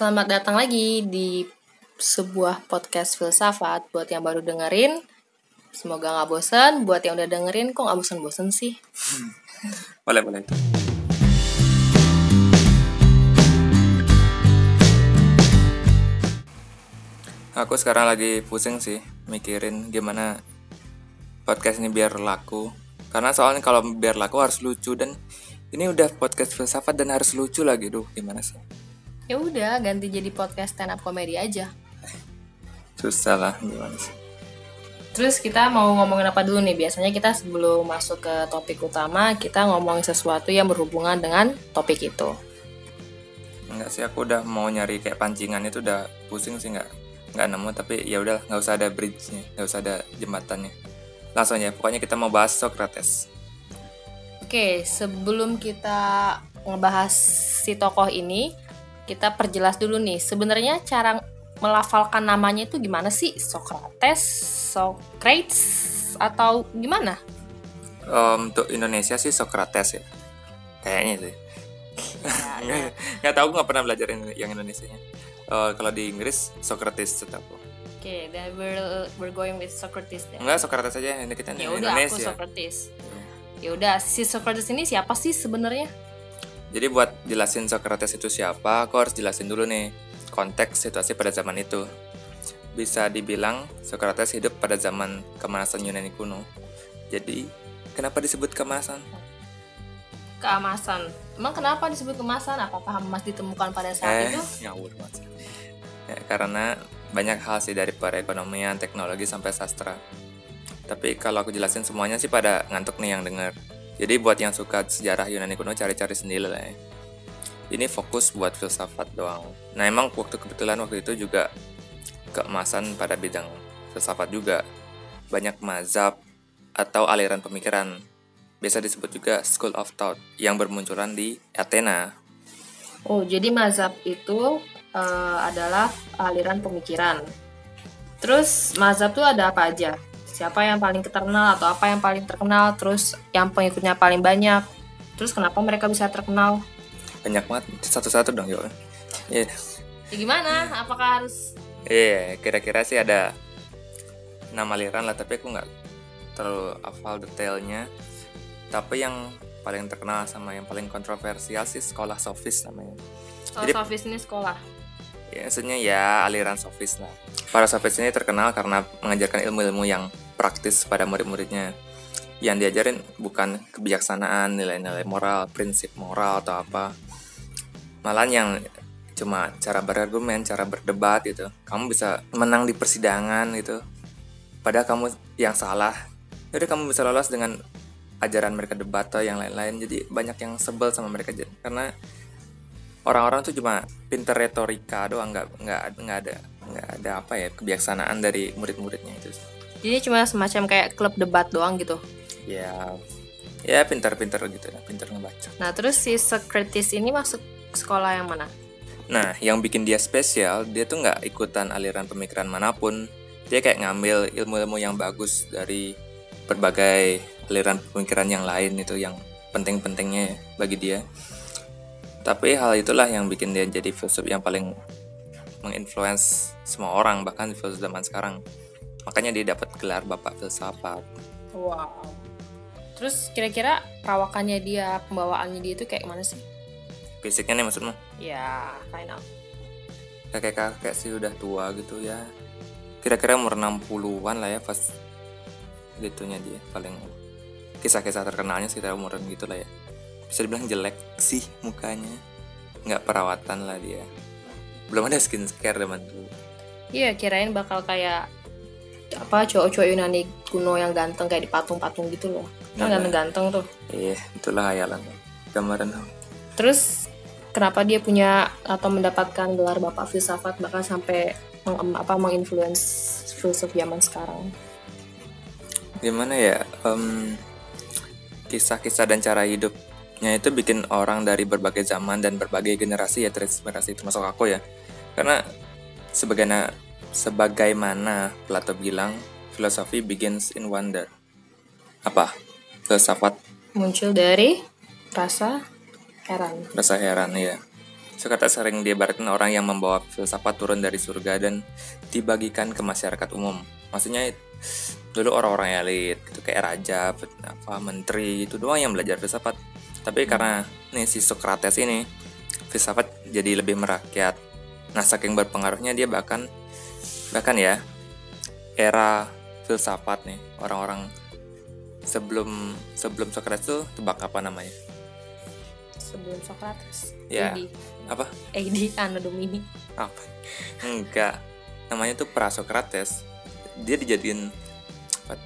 Selamat datang lagi di sebuah podcast filsafat buat yang baru dengerin. Semoga nggak bosen. Buat yang udah dengerin, kok nggak bosen-bosen sih? boleh boleh itu aku sekarang lagi pusing sih mikirin gimana podcast ini biar laku karena soalnya kalau biar laku harus lucu dan ini udah podcast filsafat dan harus lucu lagi duh gimana sih Ya udah, ganti jadi podcast stand up komedi aja. susah lah gimana sih Terus kita mau ngomongin apa dulu nih? Biasanya kita sebelum masuk ke topik utama, kita ngomongin sesuatu yang berhubungan dengan topik itu. Enggak sih aku udah mau nyari kayak pancingan itu udah pusing sih nggak nggak nemu tapi ya udah nggak usah ada bridge-nya nggak usah ada jembatannya langsung ya pokoknya kita mau bahas Socrates Oke, sebelum kita ngebahas si tokoh ini, kita perjelas dulu nih. Sebenarnya cara melafalkan namanya itu gimana sih? Socrates, Socrates, atau gimana? Em, untuk Indonesia sih Socrates ya kayaknya sih nggak nggak tahu nggak pernah belajar yang Indonesia nya kalau di Inggris Socrates tetap Oke, then we're, we're going with Socrates deh. enggak Socrates aja ini kita Ya udah, aku Socrates. Ya udah, si Socrates ini siapa sih sebenarnya? Jadi buat jelasin Socrates itu siapa aku harus jelasin dulu nih konteks situasi pada zaman itu bisa dibilang Socrates hidup pada zaman kemanasan Yunani kuno jadi kenapa disebut kemasan Keemasan. Emang kenapa disebut kemasan? Apakah emas ditemukan pada saat eh itu? ngawur ya, karena banyak hal sih dari perekonomian teknologi sampai sastra tapi kalau aku jelasin semuanya sih pada ngantuk nih yang denger jadi buat yang suka sejarah Yunani kuno cari-cari sendiri lah ya. Ini fokus buat filsafat doang. Nah emang waktu kebetulan waktu itu juga keemasan pada bidang filsafat juga. Banyak mazhab atau aliran pemikiran. Biasa disebut juga school of thought yang bermunculan di Athena. Oh, jadi mazhab itu eh, adalah aliran pemikiran. Terus mazhab itu ada apa aja? Siapa yang paling terkenal atau apa yang paling terkenal? Terus yang pengikutnya paling banyak? Terus kenapa mereka bisa terkenal? banyak banget satu-satu dong yuk Iya, Ya gimana? Apakah harus Iya, kira-kira sih ada enam aliran lah, tapi aku nggak terlalu hafal detailnya. Tapi yang paling terkenal sama yang paling kontroversial sih sekolah sofis namanya. kalau Jadi- sofis ini sekolah? Ya, maksudnya ya aliran sofis lah. Para sofis ini terkenal karena mengajarkan ilmu-ilmu yang praktis pada murid-muridnya. Yang diajarin bukan kebijaksanaan, nilai-nilai moral, prinsip moral atau apa. Malah yang cuma cara berargumen, cara berdebat gitu. Kamu bisa menang di persidangan gitu. Padahal kamu yang salah. Jadi kamu bisa lolos dengan ajaran mereka debat atau yang lain-lain. Jadi banyak yang sebel sama mereka karena orang-orang tuh cuma pinter retorika doang nggak nggak nggak ada nggak ada apa ya kebijaksanaan dari murid-muridnya itu Jadi cuma semacam kayak klub debat doang gitu. ya ya pinter-pinter gitu ya pinter ngebaca Nah, terus si Socrates ini masuk sekolah yang mana? nah yang bikin dia spesial dia tuh nggak ikutan aliran pemikiran mana pun dia kayak ngambil ilmu-ilmu yang bagus dari berbagai aliran pemikiran yang lain itu yang penting-pentingnya bagi dia tapi hal itulah yang bikin dia jadi filsuf yang paling menginfluence semua orang bahkan filsuf zaman sekarang makanya dia dapat gelar bapak filsafat. Wow. Terus kira-kira perawakannya dia, pembawaannya dia itu kayak mana sih? fisiknya nih maksudmu? Ya, kind of. kakek-kakek sih udah tua gitu ya. Kira-kira umur 60-an lah ya pas gitunya dia paling kisah-kisah terkenalnya sekitar umuran gitu lah ya. Bisa dibilang jelek sih mukanya. Nggak perawatan lah dia. Belum ada skincare zaman dulu. Iya, kirain bakal kayak apa cowok-cowok Yunani kuno yang ganteng kayak di patung-patung gitu loh. Kan Nah, ganteng-ganteng tuh. iya itulah hayalan gambaran Terus kenapa dia punya atau mendapatkan gelar bapak filsafat bahkan sampai meng, apa menginfluence filsuf zaman sekarang? gimana ya em, kisah-kisah dan cara hidupnya itu bikin orang dari berbagai zaman dan berbagai generasi ya terinspirasi termasuk aku ya karena sebagaimana sebagaimana Plato bilang filosofi begins in wonder apa filsafat Muncul dari rasa heran. rasa heran ya Sokrates sering diibaratkan orang yang membawa filsafat turun dari surga dan dibagikan ke masyarakat umum. Maksudnya dulu orang-orang elit gitu kayak raja, apa menteri itu doang yang belajar filsafat. Tapi karena nih si Sokrates ini filsafat jadi lebih merakyat. Nah, saking berpengaruhnya dia bahkan bahkan ya era filsafat nih orang-orang sebelum sebelum Sokrates tuh tebak apa namanya? Sebelum Sokrates. Ya. AD. Apa? AD Anno Domini. Apa? Enggak. Namanya tuh Prasokrates. Dia dijadiin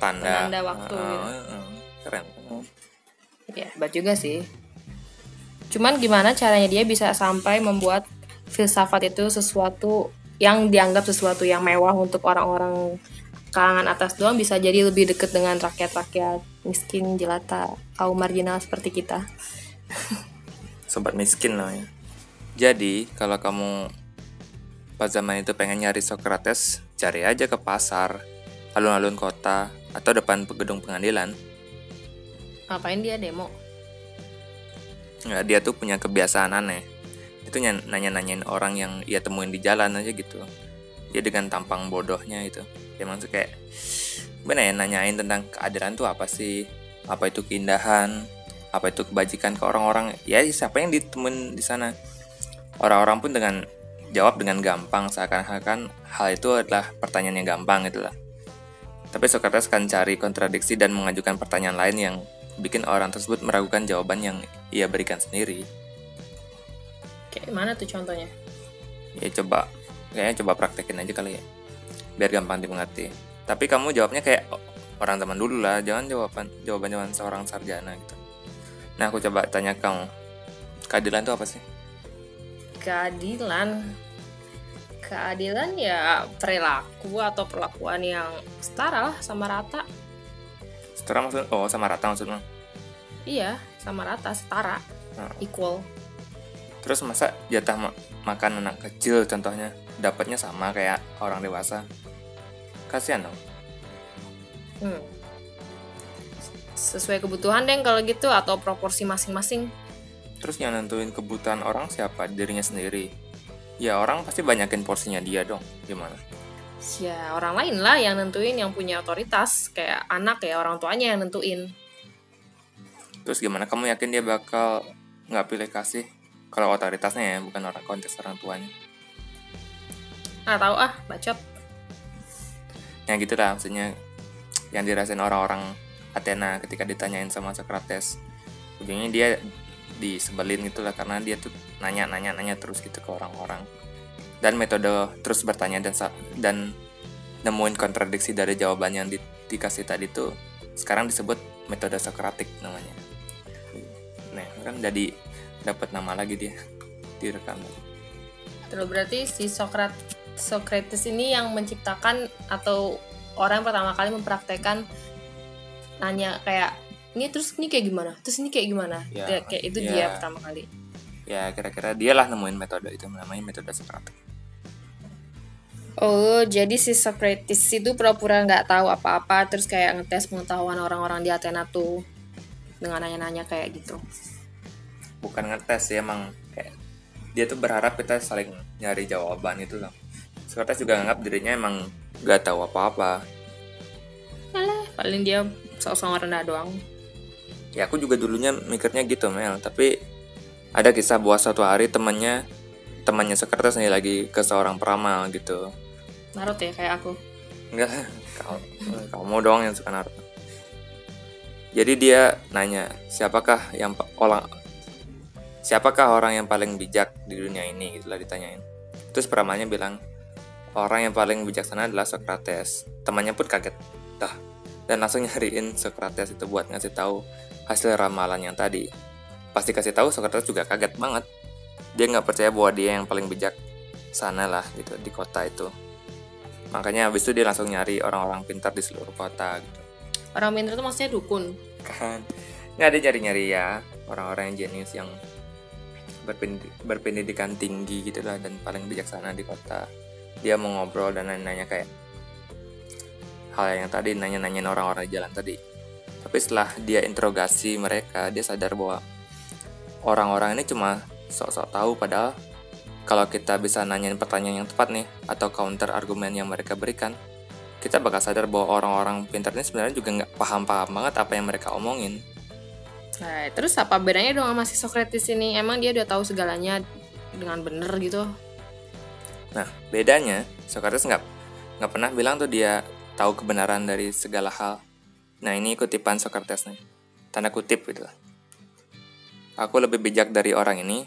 tanda. Penanda waktu Heeh, gitu. heeh. Keren. Ya, hebat juga sih. Cuman gimana caranya dia bisa sampai membuat filsafat itu sesuatu yang dianggap sesuatu yang mewah untuk orang-orang kalangan atas doang bisa jadi lebih deket dengan rakyat-rakyat miskin, jelata, kaum marginal seperti kita. Sobat miskin namanya. Jadi, kalau kamu pas zaman itu pengen nyari Sokrates, cari aja ke pasar, alun-alun kota, atau depan gedung pengadilan. Ngapain dia demo? Nggak, dia tuh punya kebiasaan aneh. Itu ny- nanya-nanyain orang yang ia temuin di jalan aja gitu. Dia dengan tampang bodohnya itu. Dia maksud kayak, bener ya nanyain tentang keadilan tuh apa sih? Apa itu keindahan? Apa itu kebajikan ke orang-orang? Ya siapa yang ditemuin di sana? Orang-orang pun dengan jawab dengan gampang seakan-akan hal itu adalah pertanyaan yang gampang gitu lah. Tapi Socrates akan cari kontradiksi dan mengajukan pertanyaan lain yang bikin orang tersebut meragukan jawaban yang ia berikan sendiri. Kayak mana tuh contohnya? Ya coba, kayaknya coba praktekin aja kali ya, biar gampang dimengerti. Tapi kamu jawabnya kayak orang zaman dulu lah, jangan jawaban jawaban jawaban seorang sarjana gitu. Nah aku coba tanya kamu, keadilan itu apa sih? Keadilan. Keadilan ya perilaku atau perlakuan yang setara lah sama rata. Setara maksud, oh sama rata maksudnya. Iya, sama rata, setara, Nah, equal. Terus masa jatah ma- makan anak kecil contohnya dapatnya sama kayak orang dewasa? Kasihan dong. Hmm. Sesuai kebutuhan deh kalau gitu atau proporsi masing-masing. Terus yang nentuin kebutuhan orang siapa? Dirinya sendiri. Ya orang pasti banyakin porsinya dia dong. Gimana? Ya orang lain lah yang nentuin yang punya otoritas kayak anak ya orang tuanya yang nentuin. Terus gimana? Kamu yakin dia bakal nggak pilih kasih? Kalau otoritasnya ya, bukan orang konteks orang tuanya. Ah tahu ah bacot. Ya gitu lah maksudnya yang dirasain orang-orang Athena ketika ditanyain sama Socrates. Ujungnya dia disebelin gitu lah karena dia tuh nanya-nanya-nanya terus gitu ke orang-orang. Dan metode terus bertanya dan dan nemuin kontradiksi dari jawaban yang di- dikasih tadi tuh sekarang disebut metode Sokratik namanya. Nah, kan jadi dapat nama lagi dia direkam. Terus berarti si Sokrat Socrates ini yang menciptakan atau orang yang pertama kali mempraktekkan nanya kayak ini terus ini kayak gimana? Terus ini kayak gimana? Ya, Kayak- kayak itu ya. dia pertama kali. Ya kira-kira dialah nemuin metode itu namanya metode Sokratik. Oh, jadi si Socrates itu pura-pura nggak tahu apa-apa terus kayak ngetes pengetahuan orang-orang di Athena tuh dengan nanya-nanya kayak gitu. Bukan ngetes sih emang kayak dia tuh berharap kita saling nyari jawaban itu loh. Socrates juga nganggap dirinya emang gak tahu apa-apa. Alah, paling dia sok-sok rendah doang. ya aku juga dulunya mikirnya gitu Mel. Tapi ada kisah bahwa suatu hari temannya temannya Socrates nih lagi ke seorang peramal gitu. Narut ya kayak aku. enggak kau kamu doang yang suka naruh jadi dia nanya siapakah yang orang siapakah orang yang paling bijak di dunia ini? Gitulah ditanyain. Terus peramalnya bilang orang yang paling bijaksana adalah Socrates. Temannya pun kaget. Dah. Dan langsung nyariin Socrates itu buat ngasih tahu hasil ramalan yang tadi. Pasti kasih tahu Socrates juga kaget banget. Dia nggak percaya bahwa dia yang paling bijak sana lah gitu di kota itu. Makanya habis itu dia langsung nyari orang-orang pintar di seluruh kota gitu. Orang pintar itu maksudnya dukun. kan. Nggak ada nyari-nyari ya orang-orang yang jenius yang berpendidik- berpendidikan tinggi gitu lah dan paling bijaksana di kota dia mau ngobrol dan nanya-nanya kayak hal yang tadi nanya-nanyain orang-orang jalan tadi tapi setelah dia interogasi mereka dia sadar bahwa orang-orang ini cuma sok-sok tahu padahal kalau kita bisa nanyain pertanyaan yang tepat nih atau counter argumen yang mereka berikan, kita bakal sadar bahwa orang-orang pintar ini sebenarnya juga nggak paham-paham banget apa yang mereka omongin. Nah, terus apa bedanya dong sama si Socrates ini? Emang dia udah tahu segalanya dengan bener gitu? Nah, bedanya Socrates nggak nggak pernah bilang tuh dia tahu kebenaran dari segala hal. Nah, ini kutipan Socrates nih. Tanda kutip gitu lah. Aku lebih bijak dari orang ini.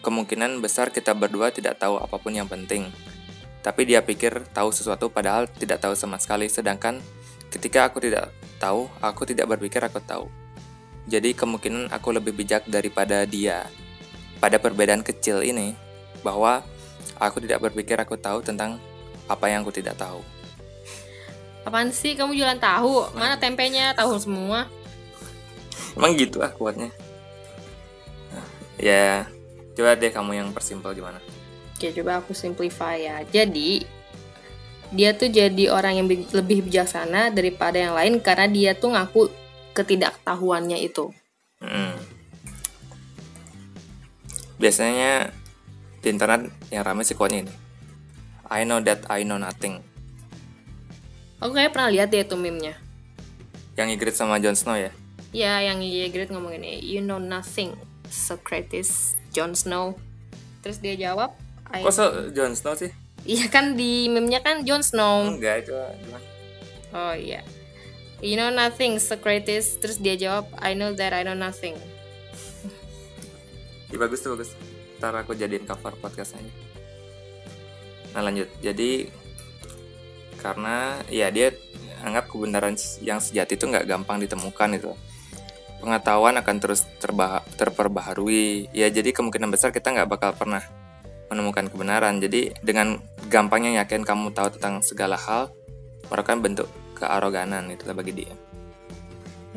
Kemungkinan besar kita berdua tidak tahu apa pun yang penting. Tapi dia pikir tahu sesuatu padahal tidak tahu sama sekali. Sedangkan ketika aku tidak tahu, aku tidak berpikir aku tahu. Jadi kemungkinan aku lebih bijak daripada dia. Pada perbedaan kecil ini, bahwa aku tidak berpikir aku tahu tentang apa yang aku tidak tahu. Apaan sih kamu jualan tahu? Mana tempenya? Tahu semua. Emang gitu ah kuatnya. Nah, ya, coba deh kamu yang persimpel gimana? Oke, coba aku simplify ya. Jadi, dia tuh jadi orang yang bi- lebih bijaksana daripada yang lain karena dia tuh ngaku ketidaktahuannya itu. Hmm. Biasanya di internet yang ramai sih quote-nya ini. I know that I know nothing. Aku kayak pernah lihat deh itu meme-nya. Yang Ygritte sama Jon Snow ya? Ya, yang Ygritte ngomong ini, you know nothing, Socrates, Jon Snow. Terus dia jawab, I... Kok so Jon Snow sih? Iya kan di meme-nya kan Jon Snow. Enggak, itu? Oh iya. You know nothing, Socrates. Terus dia jawab, I know that I know nothing. Ya, bagus tuh, bagus. Ntar aku jadiin cover podcastnya ini. Nah lanjut, jadi karena ya dia anggap kebenaran yang sejati itu nggak gampang ditemukan itu. Pengetahuan akan terus terperbaharui. Ya jadi kemungkinan besar kita nggak bakal pernah menemukan kebenaran. Jadi dengan gampangnya yakin kamu tahu tentang segala hal, merupakan bentuk kearoganan itulah bagi dia.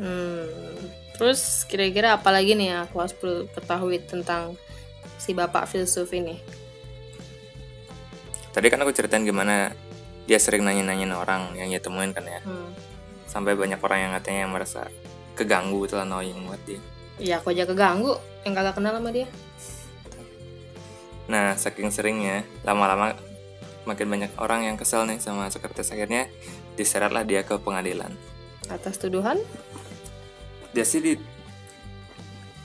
Hmm. Terus kira-kira apa lagi nih yang aku harus perlu ketahui tentang si bapak filsuf ini? Tadi kan aku ceritain gimana dia sering nanya-nanyain orang yang dia temuin kan ya. Hmm. Sampai banyak orang yang katanya yang merasa keganggu itu annoying buat dia. Ya aku aja keganggu yang kagak kenal sama dia. Nah, saking seringnya, lama-lama makin banyak orang yang kesel nih sama sekretaris akhirnya diseratlah dia ke pengadilan. Atas tuduhan? Dia sih di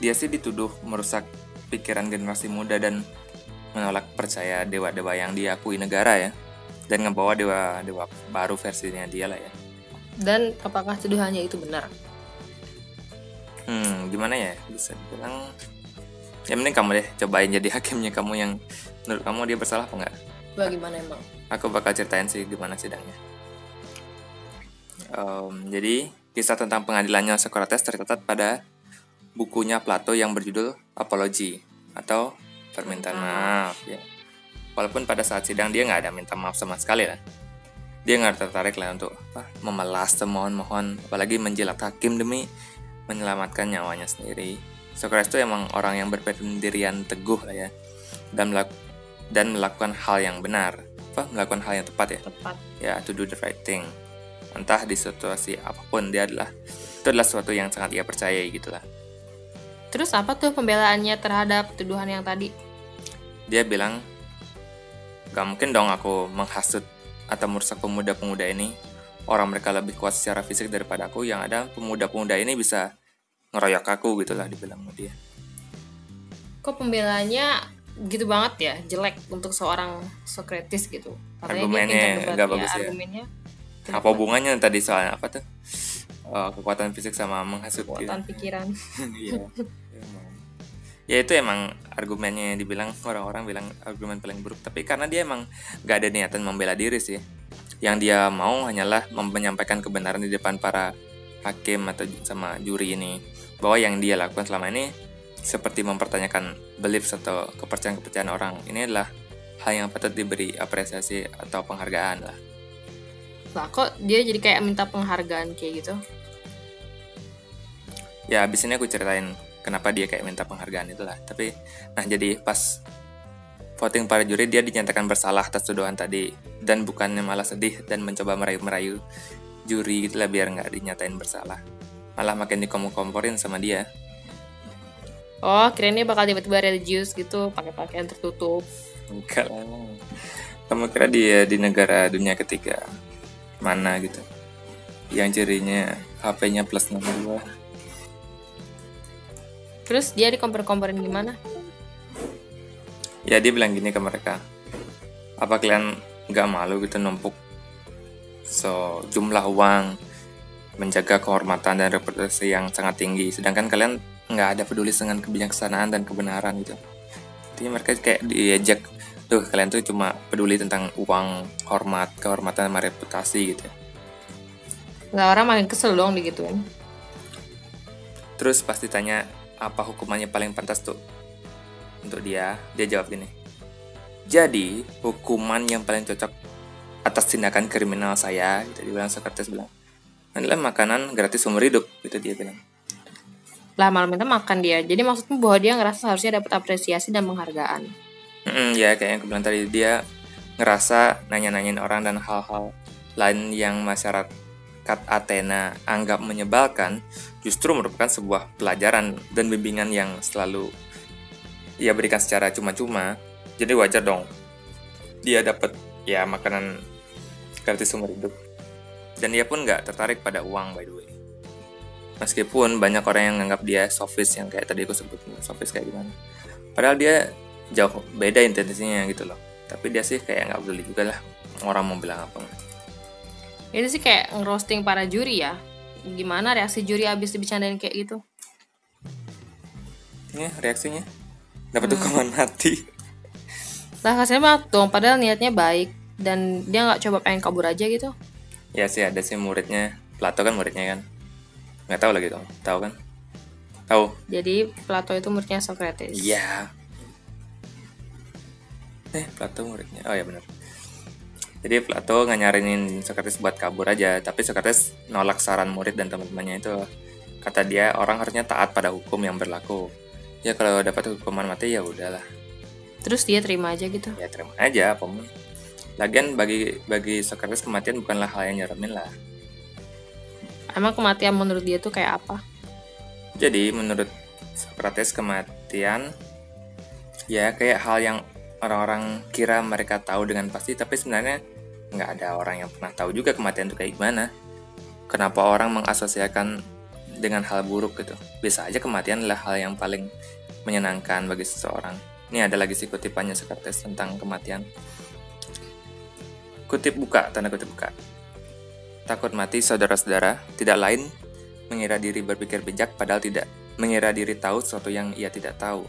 dia sih dituduh merusak pikiran generasi muda dan menolak percaya dewa-dewa yang diakui negara ya dan ngebawa dewa-dewa baru versinya dia lah ya. Dan apakah tuduhannya itu benar? Hmm, gimana ya? Bisa dibilang ya mending kamu deh cobain jadi hakimnya kamu yang menurut kamu dia bersalah apa enggak? Bagaimana emang? Aku bakal ceritain sih gimana sidangnya. Em, jadi kisah tentang pengadilannya Socrates tercatat pada bukunya Plato yang berjudul Apology atau permintaan maaf ya. Walaupun pada saat sidang dia nggak ada minta maaf sama sekali lah. Dia nggak tertarik lah untuk apa, memelas semohon-mohon, apalagi menjilat hakim demi menyelamatkan nyawanya sendiri. Socrates itu emang orang yang berpendirian teguh lah ya, dan melak- dan melakukan hal yang benar, apa melakukan hal yang tepat ya, Tepat. ya to do the right thing. Entah di situasi apa pun dia adalah itu adalah sesuatu yang sangat ia percayai gitu lah. Terus apa tuh pembelaannya terhadap tuduhan yang tadi? Dia bilang, gak mungkin dong aku menghasut atau merusak pemuda-pemuda ini. Orang mereka lebih kuat secara fisik daripada aku, yang ada pemuda-pemuda ini bisa ngeroyok aku gitu lah dibilang sama dia. Kok pembelaannya gitu banget ya, jelek untuk seorang Socrates gitu. Katanya Argumennya nggak bagus ya. Argumennya Apa hubungannya tadi soal apa tuh? Eh, kekuatan fisik sama menghasut gitu. kekuatan pikiran. Iya. Emang. ya itu emang argumennya yang dibilang orang-orang bilang argumen paling buruk tapi karena dia emang gak ada niatan membela diri sih yang dia mau hanyalah menyampaikan kebenaran di depan para hakim atau sama juri ini bahwa yang dia lakukan selama ini seperti mempertanyakan beliefs atau kepercayaan-kepercayaan orang ini adalah hal yang patut diberi apresiasi atau penghargaan lah Lah kok dia jadi kayak minta penghargaan kayak gitu? ya abis ini aku ceritain kenapa dia kayak minta penghargaan itulah tapi nah jadi pas voting para juri dia dinyatakan bersalah atas tuduhan tadi dan bukannya malah sedih dan mencoba merayu-merayu juri gitulah biar nggak dinyatain bersalah malah makin dikomporin sama dia Oh, kirain dia bakal tiba-tiba religius gitu, pakai pakaian tertutup. Enggak lah. Kamu kira dia di negara dunia ketiga mana gitu? Yang cirinya HP-nya plus 62. Terus dia dikompor-komporin gimana? Ya dia bilang gini ke mereka. Apa kalian nggak malu gitu numpuk so jumlah uang menjaga kehormatan dan reputasi yang sangat tinggi sedangkan kalian nggak ada peduli dengan kebijaksanaan dan kebenaran gitu jadi mereka kayak diajak tuh kalian tuh cuma peduli tentang uang hormat kehormatan sama reputasi gitu Nggak orang makin kesel dong digituin. terus pasti tanya apa hukumannya paling pantas tuh untuk dia dia jawab gini jadi hukuman yang paling cocok atas tindakan kriminal saya gitu dia bilang Socrates bilang adalah makanan gratis umur hidup gitu dia bilang Lah malam itu makan dia. Jadi maksudnya bahwa dia ngerasa seharusnya dapat apresiasi dan penghargaan. Mm-mm, ya kayak yang bilang tadi dia ngerasa nanya-nanyain orang dan hal-hal lain yang masyarakat Athena anggap menyebalkan justru merupakan sebuah pelajaran dan bimbingan yang selalu ia berikan secara cuma-cuma. Jadi wajar dong dia dapat ya makanan gratis umur hidup. Dan dia pun nggak tertarik pada uang by the way. Meskipun banyak orang yang menganggap dia sofis yang kayak tadi aku sebut sofis kayak gimana. Padahal dia jauh beda intensinya gitu loh tapi dia sih kayak nggak peduli juga lah orang mau bilang apa Itu sih kayak ngerosting para juri ya. Gimana reaksi juri abis dibicarain kayak gitu? ya reaksinya dapat hukuman mati Lah kasihan banget dong, padahal niatnya baik. Dan dia nggak coba pengen kabur aja gitu. ya sih ada sih muridnya Plato kan muridnya kan nggak tahu lagi dong tahu kan tahu Jadi Plato itu muridnya Socrates. Iya. Eh, Plato muridnya. Oh ya benar. Jadi Plato nggak nyarinin Socrates buat kabur aja, tapi Socrates nolak saran murid dan teman-temannya itu. Kata dia orang harusnya taat pada hukum yang berlaku. Ya kalau dapat hukuman mati ya udahlah, Terus dia terima aja gitu. ya terima aja apa pun. Lagian bagi bagi Socrates kematian bukanlah hal yang nyeremin lah. Emang kematian menurut dia tuh kayak apa? Jadi menurut Socrates kematian ya kayak hal yang orang-orang kira mereka tahu dengan pasti tapi sebenarnya nggak ada orang yang pernah tahu juga kematian itu kayak gimana. Kenapa orang mengasosiasikan dengan hal buruk gitu? Bisa aja kematian adalah hal yang paling menyenangkan bagi seseorang. Ini ada lagi sih kutipannya Socrates tentang kematian. Kutip buka, tanda kutip buka. Takut mati saudara-saudara, tidak lain mengira diri berpikir bijak padahal tidak mengira diri tahu sesuatu yang ia tidak tahu.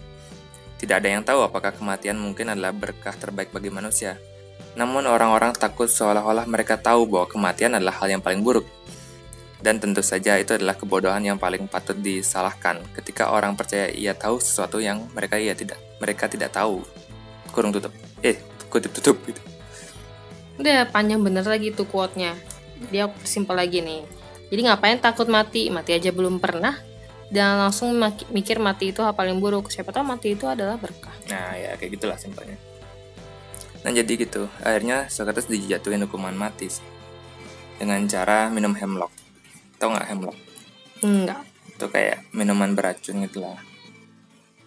Tidak ada yang tahu apakah kematian mungkin adalah berkah terbaik bagi manusia. Namun orang-orang takut seolah-olah mereka tahu bahwa kematian adalah hal yang paling buruk. Dan tentu saja itu adalah kebodohan yang paling patut disalahkan ketika orang percaya ia tahu sesuatu yang mereka ia tidak mereka tidak tahu. Kurung tutup. Eh, kutip tutup gitu. Udah panjang bener lagi tuh quote-nya. Dia simpel lagi nih. Jadi ngapain takut mati? Mati aja belum pernah. Dan langsung mikir mati itu hal paling buruk. Siapa tahu mati itu adalah berkah. Nah, ya kayak gitulah simpelnya. Nah, jadi gitu. Akhirnya Socrates dijatuhin hukuman mati sih. Dengan cara minum hemlock. Tahu nggak hemlock? Enggak. Itu kayak minuman beracun gitu lah.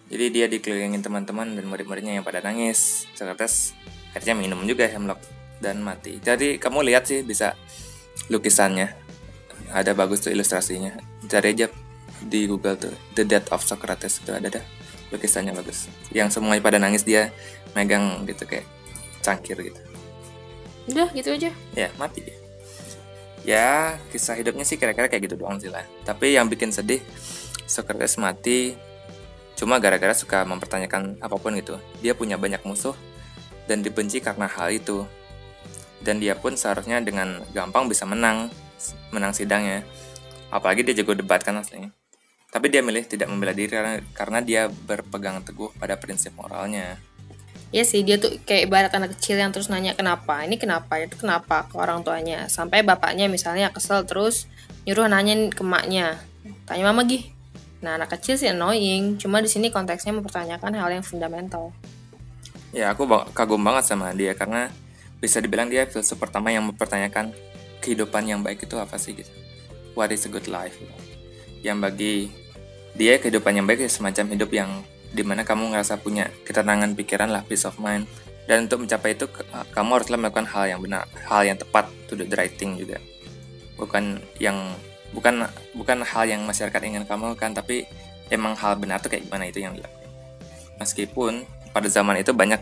Jadi dia dikelilingin teman-teman dan murid-muridnya yang pada nangis. Socrates akhirnya minum juga hemlock dan mati. Jadi kamu lihat sih bisa lukisannya. Ada bagus tuh ilustrasinya. Cari aja di Google tuh The Death of Socrates itu ada dah lukisannya bagus. Yang semuanya pada nangis dia megang gitu kayak cangkir gitu. Udah gitu aja. Ya mati dia. Ya kisah hidupnya sih kira-kira kayak gitu doang sih lah. Tapi yang bikin sedih Socrates mati cuma gara-gara suka mempertanyakan apa pun gitu. Dia punya banyak musuh dan dibenci karena hal itu. Dan dia pun seharusnya dengan gampang bisa menang menang sidangnya. Apalagi dia jago debat kan aslinya. Tapi dia milih tidak membela diri karena, karena dia berpegang teguh pada prinsip moralnya. Ya sih dia tuh kayak ibarat anak kecil yang terus nanya kenapa ini kenapa itu kenapa ke orang tuanya sampai bapaknya misalnya kesel terus nyuruh nanyain ke maknya tanya mama gih nah anak kecil sih annoying cuma di sini konteksnya mempertanyakan hal yang fundamental Ya, aku kagum banget sama dia karena bisa dibilang dia filsuf pertama yang mempertanyakan kehidupan yang baik itu apa sih gitu. What is a good life? Yang bagi dia kehidupan yang baik ya semacam hidup yang di mana kamu ngerasa punya ketenangan pikiran lah peace of mind. Dan untuk mencapai itu kamu haruslah melakukan hal yang benar hal yang tepat to the right thing juga. Bukan yang bukan bukan hal yang masyarakat ingin kamu kan tapi emang hal benar tuh kayak gimana itu yang dilakukan meskipun pada zaman itu banyak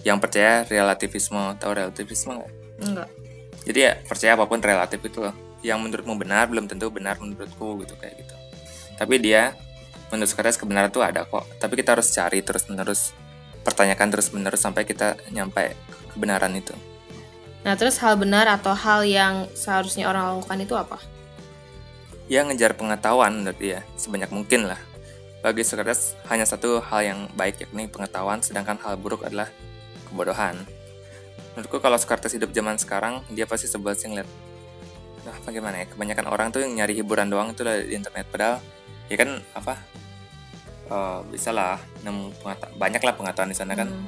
yang percaya relativisme atau relativisme nggak? Enggak jadi ya percaya apa pun relatif itu loh. Yang menurutmu benar belum tentu benar menurutku gitu kayak gitu tapi dia menurut Socrates kebenaran itu ada kok. Tapi kita harus cari terus menerus pertanyakan terus menerus sampai kita nyampe kebenaran itu. Nah terus hal benar atau hal yang seharusnya orang lakukan itu apa? Ya ngejar pengetahuan menurut dia sebanyak mungkin lah. Bagi Socrates hanya satu hal yang baik yakni pengetahuan sedangkan hal buruk adalah kebodohan. Menurutku kalau Socrates hidup zaman sekarang dia pasti sebel sih ngeliat nah bagaimana ya? Kebanyakan orang tuh yang nyari hiburan doang itu di internet. Padahal ya kan apa uh, bisa lah nemu pengata banyak lah pengetahuan di sana kan. Hmm,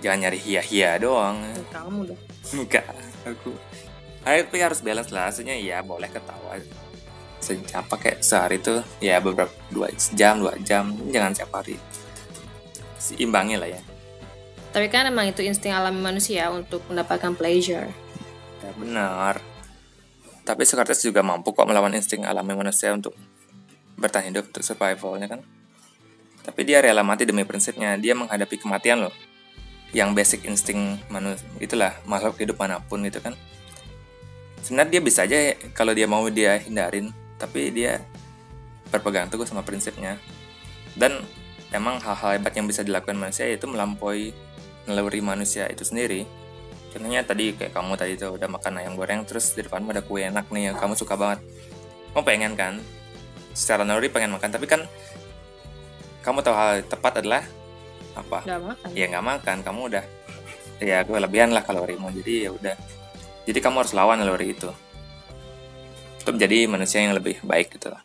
jangan nyari hia-hia doang. Kamu dah enggak aku tapi harus balance lah. Maksudnya ya boleh ketawa sejam pakai sehari tuh ya beberapa dua jam dua jam. Jangan setiap hari. Seimbangi lah ya. Tapi kan emang itu insting alami manusia untuk mendapatkan pleasure. Ya benar. Tapi Socrates juga mampu kok melawan insting alami manusia untuk bertahan hidup untuk survivalnya kan. Tapi dia rela mati demi prinsipnya. Dia menghadapi kematian loh. Yang basic insting manusia itulah makhluk hidup mana pun itu kan. Sebenarnya dia bisa aja kalau dia mau dia hindarin tapi dia berpegang teguh sama prinsipnya. Dan emang hal-hal hebat yang bisa dilakukan manusia yaitu melampaui naluri manusia itu sendiri. Contohnya tadi kayak kamu tadi tuh udah makan ayam goreng terus di depanmu ada kue enak nih yang kamu suka banget. Kamu pengen kan secara naluri pengen makan tapi kan kamu tahu hal tepat adalah apa? Nggak makan. Ya nggak makan. Kamu udah ya kelebihan lah kalorimu jadi ya udah. Jadi kamu harus lawan naluri itu. Untuk menjadi manusia yang lebih baik gitu. Lah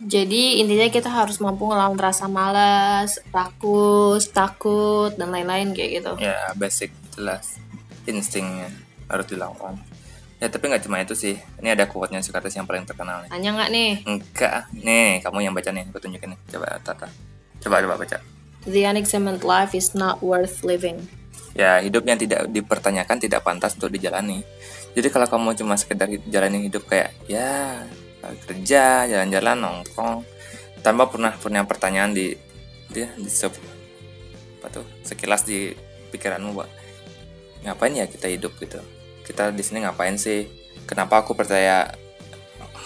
Jadi intinya kita harus mampu ngelawan rasa malas, rakus, takut, dan lain-lain kayak gitu. ya basic jelas. Instingnya harus dilawan ya tapi nggak cuma itu sih. Ini ada quote-nya Socrates yang paling terkenal nih. Tanya nggak nih? enggak nih kamu yang baca nih. Aku tunjukin nih. Coba Tata. Coba coba baca. The unexamined life is not worth living. ya hidup yang tidak dipertanyakan tidak pantas untuk dijalani. Jadi kalau kamu cuma sekedar jalani hidup kayak ya kerja jalan-jalan nongkrong tanpa pernah punya pertanyaan di dia di sub apa tuh sekilas di pikiranmu buat ngapain ya kita hidup gitu kita di sini ngapain sih kenapa aku percaya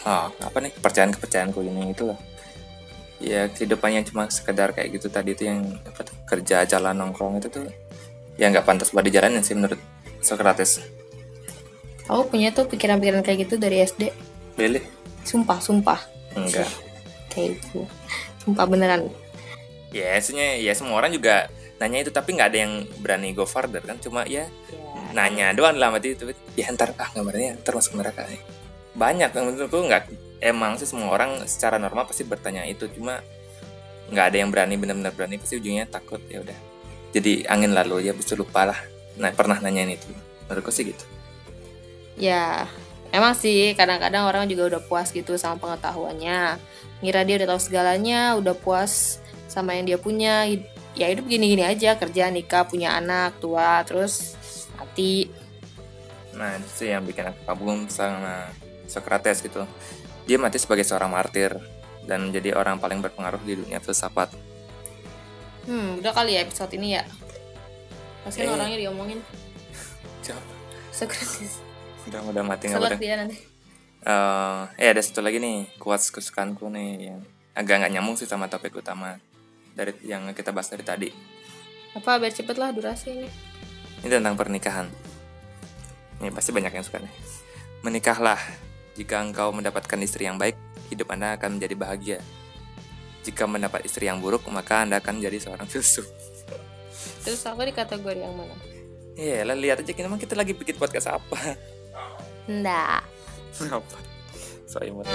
ah, apa nih kepercayaan kepercayaanku ini itu loh ya kehidupannya cuma sekedar kayak gitu tadi itu yang apa tuh kerja jalan nongkrong itu tuh ya nggak pantas buat dijalanin sih menurut Socrates Aku punya tuh pikiran-pikiran kayak gitu dari SD. Boleh? Sumpah, sumpah. Enggak. Kayak gitu. Sumpah beneran. Ya, maksudnya ya semua orang juga nanya itu tapi nggak ada yang berani go further kan cuma ya nanya doang dalam hati itu ya ntar ah gambarnya ntar masuk neraka nih banyak yang menurutku nggak emang sih semua orang secara normal pasti bertanya itu cuma nggak ada yang berani benar-benar berani pasti ujungnya takut ya udah jadi angin lalu ya bisa lupa lah nah pernah nanyain itu menurutku sih gitu Ya, emang sih kadang-kadang orang juga udah puas gitu sama pengetahuannya. Ngira dia udah tahu segalanya, udah puas sama yang dia punya. Ya hidup gini-gini aja, kerja, nikah, punya anak, tua, terus mati. nah itu sih yang bikin aku kagum sama Socrates gitu dia mati sebagai seorang martir dan menjadi orang paling berpengaruh di dunia filsafat Hmm, udah kali ya episode ini ya. Pasti Eh. orangnya diomongin. Siapa? Socrates. udah udah mati nggak udah dia nanti. Eh, eh ada satu lagi nih quotes kesukaanku nih yang agak nggak nyambung sih sama topik utama dari yang kita bahas dari tadi Apa biar cepet lah durasi ini. ini tentang pernikahan ini pasti banyak yang suka nih menikahlah jika engkau mendapatkan istri yang baik hidup anda akan menjadi bahagia jika mendapat istri yang buruk maka anda akan menjadi seorang filsuf Terus aku di kategori yang mana? Iya, lah lihat aja kita emang kita lagi bikin podcast apa. Nggak. apa? Imut.